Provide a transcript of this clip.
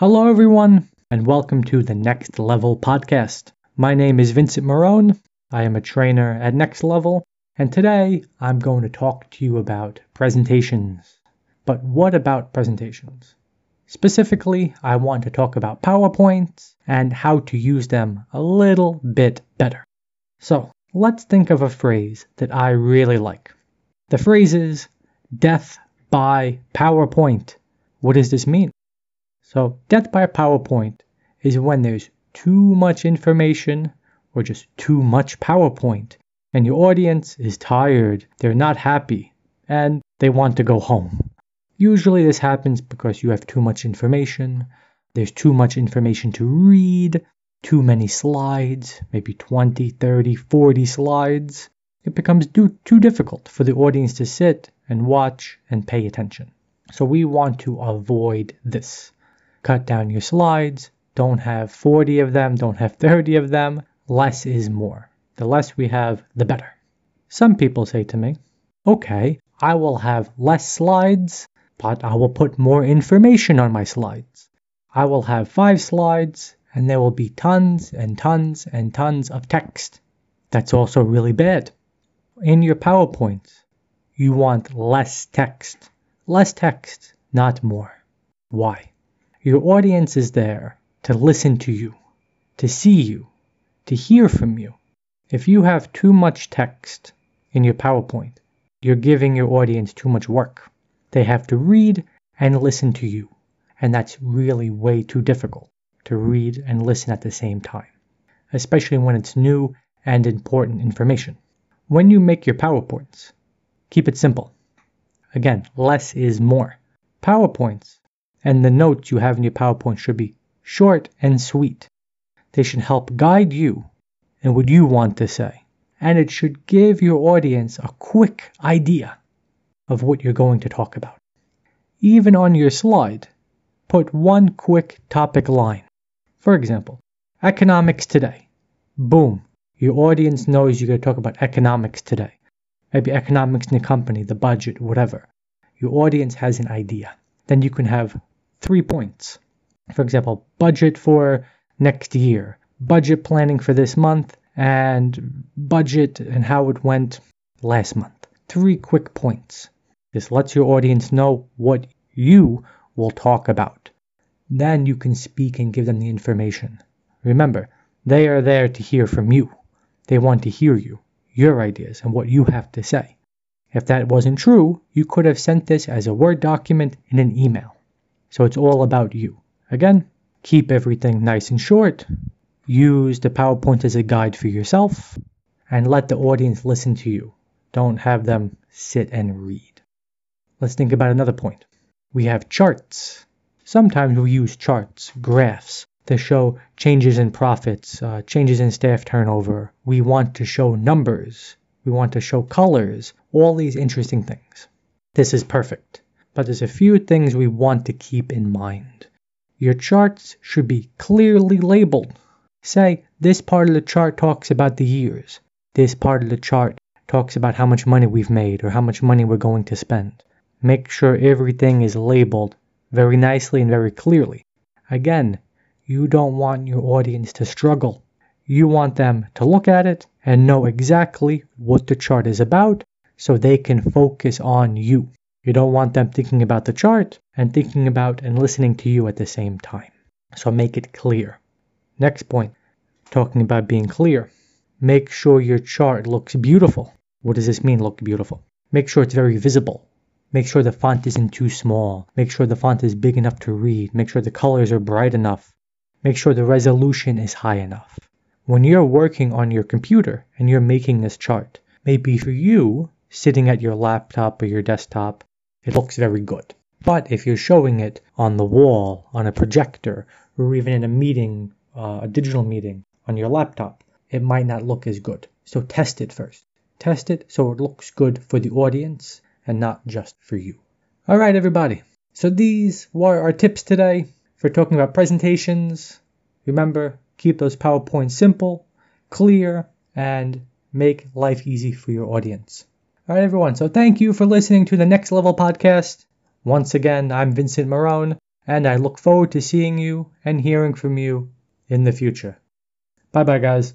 Hello, everyone, and welcome to the Next Level podcast. My name is Vincent Marone. I am a trainer at Next Level, and today I'm going to talk to you about presentations. But what about presentations? Specifically, I want to talk about PowerPoints and how to use them a little bit better. So, let's think of a phrase that I really like. The phrase is death by PowerPoint. What does this mean? So death by PowerPoint is when there's too much information or just too much PowerPoint and your audience is tired, they're not happy, and they want to go home. Usually this happens because you have too much information, there's too much information to read, too many slides, maybe 20, 30, 40 slides. It becomes too, too difficult for the audience to sit and watch and pay attention. So we want to avoid this cut down your slides. Don't have 40 of them, don't have 30 of them. Less is more. The less we have, the better. Some people say to me, okay, I will have less slides, but I will put more information on my slides. I will have five slides, and there will be tons and tons and tons of text. That's also really bad. In your PowerPoints, you want less text. Less text, not more. Why? Your audience is there to listen to you, to see you, to hear from you. If you have too much text in your PowerPoint, you're giving your audience too much work. They have to read and listen to you. And that's really way too difficult to read and listen at the same time, especially when it's new and important information. When you make your PowerPoints, keep it simple. Again, less is more. PowerPoints and the notes you have in your PowerPoint should be short and sweet. They should help guide you in what you want to say. And it should give your audience a quick idea of what you're going to talk about. Even on your slide, put one quick topic line. For example, economics today. Boom. Your audience knows you're going to talk about economics today. Maybe economics in the company, the budget, whatever. Your audience has an idea. Then you can have three points. For example, budget for next year, budget planning for this month, and budget and how it went last month. Three quick points. This lets your audience know what you will talk about. Then you can speak and give them the information. Remember, they are there to hear from you. They want to hear you, your ideas, and what you have to say. If that wasn't true, you could have sent this as a Word document in an email. So it's all about you. Again, keep everything nice and short. Use the PowerPoint as a guide for yourself and let the audience listen to you. Don't have them sit and read. Let's think about another point. We have charts. Sometimes we use charts, graphs, to show changes in profits, uh, changes in staff turnover. We want to show numbers. We want to show colors, all these interesting things. This is perfect but there's a few things we want to keep in mind. Your charts should be clearly labeled. Say, this part of the chart talks about the years. This part of the chart talks about how much money we've made or how much money we're going to spend. Make sure everything is labeled very nicely and very clearly. Again, you don't want your audience to struggle. You want them to look at it and know exactly what the chart is about so they can focus on you. You don't want them thinking about the chart and thinking about and listening to you at the same time. So make it clear. Next point, talking about being clear. Make sure your chart looks beautiful. What does this mean, look beautiful? Make sure it's very visible. Make sure the font isn't too small. Make sure the font is big enough to read. Make sure the colors are bright enough. Make sure the resolution is high enough. When you're working on your computer and you're making this chart, maybe for you, sitting at your laptop or your desktop, it looks very good. But if you're showing it on the wall, on a projector, or even in a meeting, uh, a digital meeting on your laptop, it might not look as good. So test it first. Test it so it looks good for the audience and not just for you. All right, everybody. So these were our tips today for talking about presentations. Remember, keep those PowerPoints simple, clear, and make life easy for your audience. All right, everyone. So thank you for listening to the Next Level podcast. Once again, I'm Vincent Marone, and I look forward to seeing you and hearing from you in the future. Bye bye, guys.